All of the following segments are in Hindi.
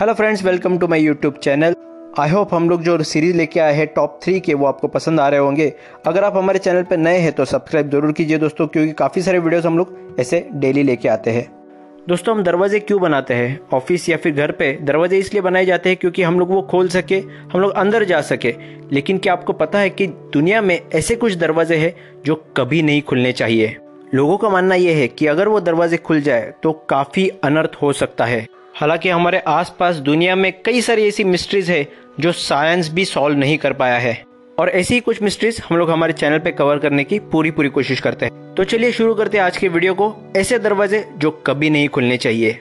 Hello friends welcome to my YouTube channel I hope हम लोग जो सीरीज़ लेके आए हैं टॉप थ्री के, वो आपको पसंद आ रहे होंगे। अगर आप हमारे चैनल पर नए हैं तो सब्सक्राइब ज़रूर कीजिए दोस्तों, क्योंकि काफ़ी सारे वीडियोस हम लोग ऐसे डेली लेके आते हैं। दोस्तों, हम दरवाजे क्यों बनाते हैं? ऑफ़िस या फिर घर पे? दरवाजे इसलिए बनाए जाते हैं क्योंकि हम लोग वो खोल सके, हम लोग अंदर जा सके। लेकिन क्या आपको पता है कि दुनिया में ऐसे कुछ दरवाजे हैं जो कभी नहीं खुलने चाहिए? लोगों का मानना यह है कि अगर वो दरवाजे खुल जाए तो काफ़ी अनर्थ हो सकता है। हालाँकि हमारे आसपास दुनिया में कई सारी ऐसी मिस्ट्रीज है जो साइंस भी सॉल्व नहीं कर पाया है। और ऐसी ही कुछ मिस्ट्रीज हम लोग हमारे चैनल पे कवर करने की पूरी पूरी कोशिश करते हैं। तो चलिए शुरू करते हैं आज के वीडियो को। ऐसे दरवाजे जो कभी नहीं खुलने चाहिए।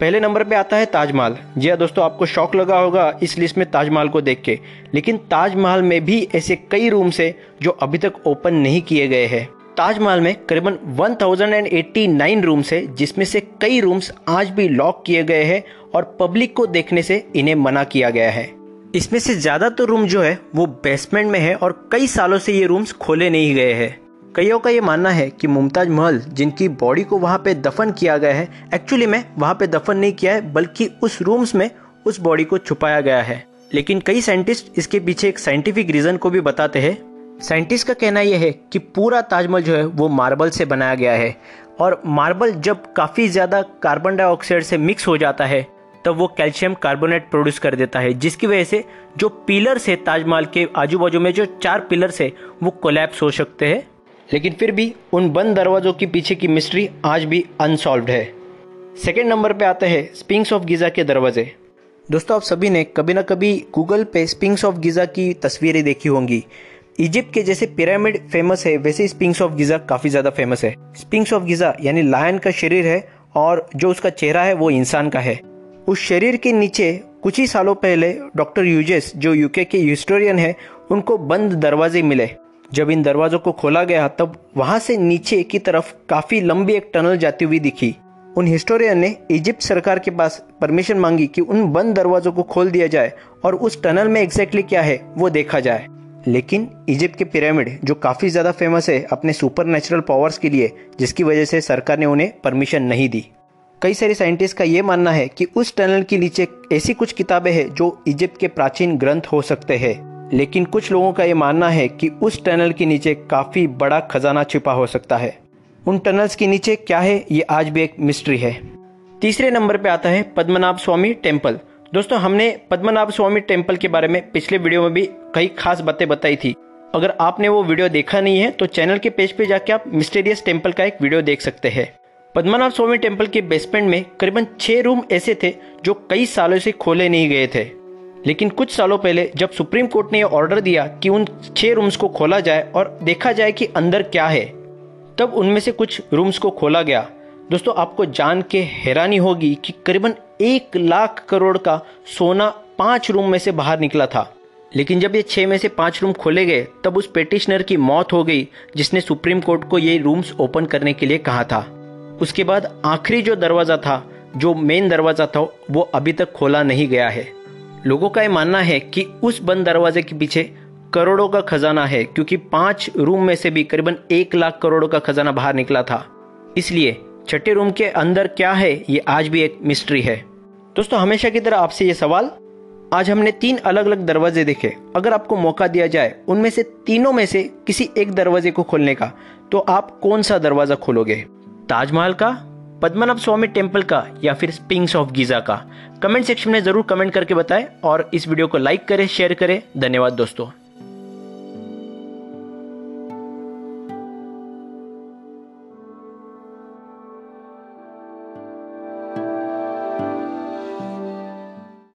पहले नंबर पे आता है ताजमहल। जी हाँ दोस्तों, आपको शौक लगा होगा इस लिस्ट में ताजमहल को देख के। लेकिन ताजमहल में भी ऐसे कई रूम्स है जो अभी तक ओपन नहीं किए गए हैं। ताजमहल में करीबन 1089 रूम्स है, जिसमें से कई रूम्स आज भी लॉक किए गए हैं और पब्लिक को देखने से इन्हें मना किया गया है। इसमें से ज़्यादातर रूम जो है, वो बेसमेंट में है और कई सालों से ये रूम्स खोले नहीं गए हैं। कईयों का ये मानना है कि मुमताज़ महल, जिनकी बॉडी को वहाँ पे दफन किया गया है एक्चुअली में वहाँ पे दफन नहीं किया है, बल्कि उस रूम्स में उस बॉडी को छुपाया गया है। लेकिन कई साइंटिस्ट इसके पीछे एक साइंटिफिक रीजन को भी बताते हैं साइंटिस्ट का कहना यह है कि पूरा ताजमहल जो है, वो मार्बल से बनाया गया है। और मार्बल जब काफ़ी ज़्यादा कार्बन डाइऑक्साइड से मिक्स हो जाता है, तब वो कैल्शियम कार्बोनेट प्रोड्यूस कर देता है, जिसकी वजह से जो पिलर्स है ताजमहल के आजू बाजू में, जो चार पिलर्स है, वो कोलैप्स हो सकते हैं। लेकिन फिर भी उन बंद दरवाजों के पीछे की मिस्ट्री आज भी अनसॉल्व है। सेकेंड नंबर पे आते हैं स्पिंग्स ऑफ़ गीजा के दरवाजे। दोस्तों, आप सभी ने कभी ना कभी गूगल पे स्पिंग्स ऑफ़ गीजा की तस्वीरें देखी होंगी। इजिप्ट के जैसे पिरामिड फ़ेमस है, वैसे स्पिंग्स ऑफ़ गिजा काफ़ी ज़्यादा फ़ेमस है। स्पिंग्स ऑफ़ गिजा यानी लायन का शरीर है और जो उसका चेहरा है वो इंसान का है। उस शरीर के नीचे कुछ ही सालों पहले डॉक्टर यूजेस, जो यूके के हिस्टोरियन है, उनको बंद दरवाजे मिले। जब इन दरवाजों को खोला गया, तब वहाँ से नीचे की तरफ़ काफ़ी लंबी एक टनल जाती हुई दिखी। उन हिस्टोरियन ने इजिप्ट सरकार के पास परमिशन मांगी कि उन बंद दरवाजों को खोल दिया जाए और उस टनल में एग्जैक्टली क्या है वो देखा जाए। लेकिन इजिप्ट के पिरामिड, जो काफ़ी ज़्यादा फ़ेमस है अपने सुपर नेचुरल पावर्स के लिए, जिसकी वजह से सरकार ने उन्हें परमिशन नहीं दी। कई सारे साइंटिस्ट का यह मानना है कि उस टनल के नीचे ऐसी कुछ किताबें हैं जो इजिप्ट के प्राचीन ग्रंथ हो सकते हैं। लेकिन कुछ लोगों का यह मानना है कि उस टनल के नीचे काफ़ी बड़ा खजाना छिपा हो सकता है। उन टनल्स के नीचे क्या है, ये आज भी एक मिस्ट्री है। तीसरे नंबर पे आता है पद्मनाभ स्वामी टेंपल दोस्तों, हमने पद्मनाभ स्वामी टेंपल के बारे में पिछले वीडियो में भी कई खास बातें बताई थी। अगर आपने वो वीडियो देखा नहीं है तो चैनल के पेज पे जाके आप मिस्टेरियस टेंपल का एक वीडियो देख सकते हैं। पद्मनाभ स्वामी टेंपल के बेसमेंट में करीबन छह रूम ऐसे थे जो कई सालों से खोले नहीं गए थे। लेकिन कुछ सालों पहले जब सुप्रीम कोर्ट ने ऑर्डर दिया कि उन छह रूम्स को खोला जाए और देखा जाए कि अंदर क्या है, तब उनमें से कुछ रूम्स को खोला गया। दोस्तों, आपको जान के हैरानी होगी कि करीबन एक लाख करोड़ का सोना पाँच रूम में से बाहर निकला था। लेकिन जब ये छह में से पाँच रूम खोले गए, तब उस पेटिशनर की मौत हो गई, जिसने सुप्रीम कोर्ट को ये रूम्स ओपन करने के लिए कहा था। उसके बाद आखिरी जो दरवाज़ा था, जो मेन दरवाज़ा था, वो अभी तक खोला नहीं गया है। लोगों का यह मानना है कि उस बंद दरवाजे के पीछे करोड़ों का खजाना है, क्योंकि पाँच रूम में से भी करीबन एक लाख करोड़ों का खजाना बाहर निकला था। इसलिए छठे रूम के अंदर क्या है, ये आज भी एक मिस्ट्री है। दोस्तों, हमेशा की तरह आपसे ये सवाल, आज हमने तीन अलग अलग दरवाजे देखे। अगर आपको मौका दिया जाए उनमें से तीनों में से किसी एक दरवाजे को खोलने का तो आप कौन सा दरवाज़ा खोलोगे? ताजमहल का, पद्मनाभ स्वामी टेंपल का, या फिर स्पिंग्स ऑफ़ गीजा का? कमेंट सेक्शन में ज़रूर कमेंट करके बताएँ और इस वीडियो को लाइक करें, शेयर करें। धन्यवाद दोस्तों।